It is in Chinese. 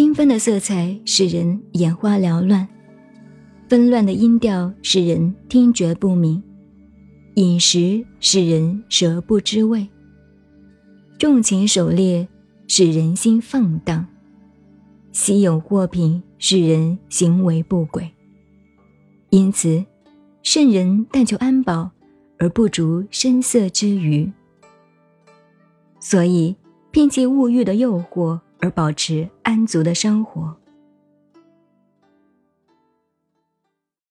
缤纷的色彩使人眼花缭乱，纷乱的音调使人听觉不明，饮食使人舌不知味，重情狩猎使人心放荡，稀有货品使人行为不轨。因此，圣人但求安保，而不逐声色之余。所以，摒弃物欲的诱惑，而保持安足的生活。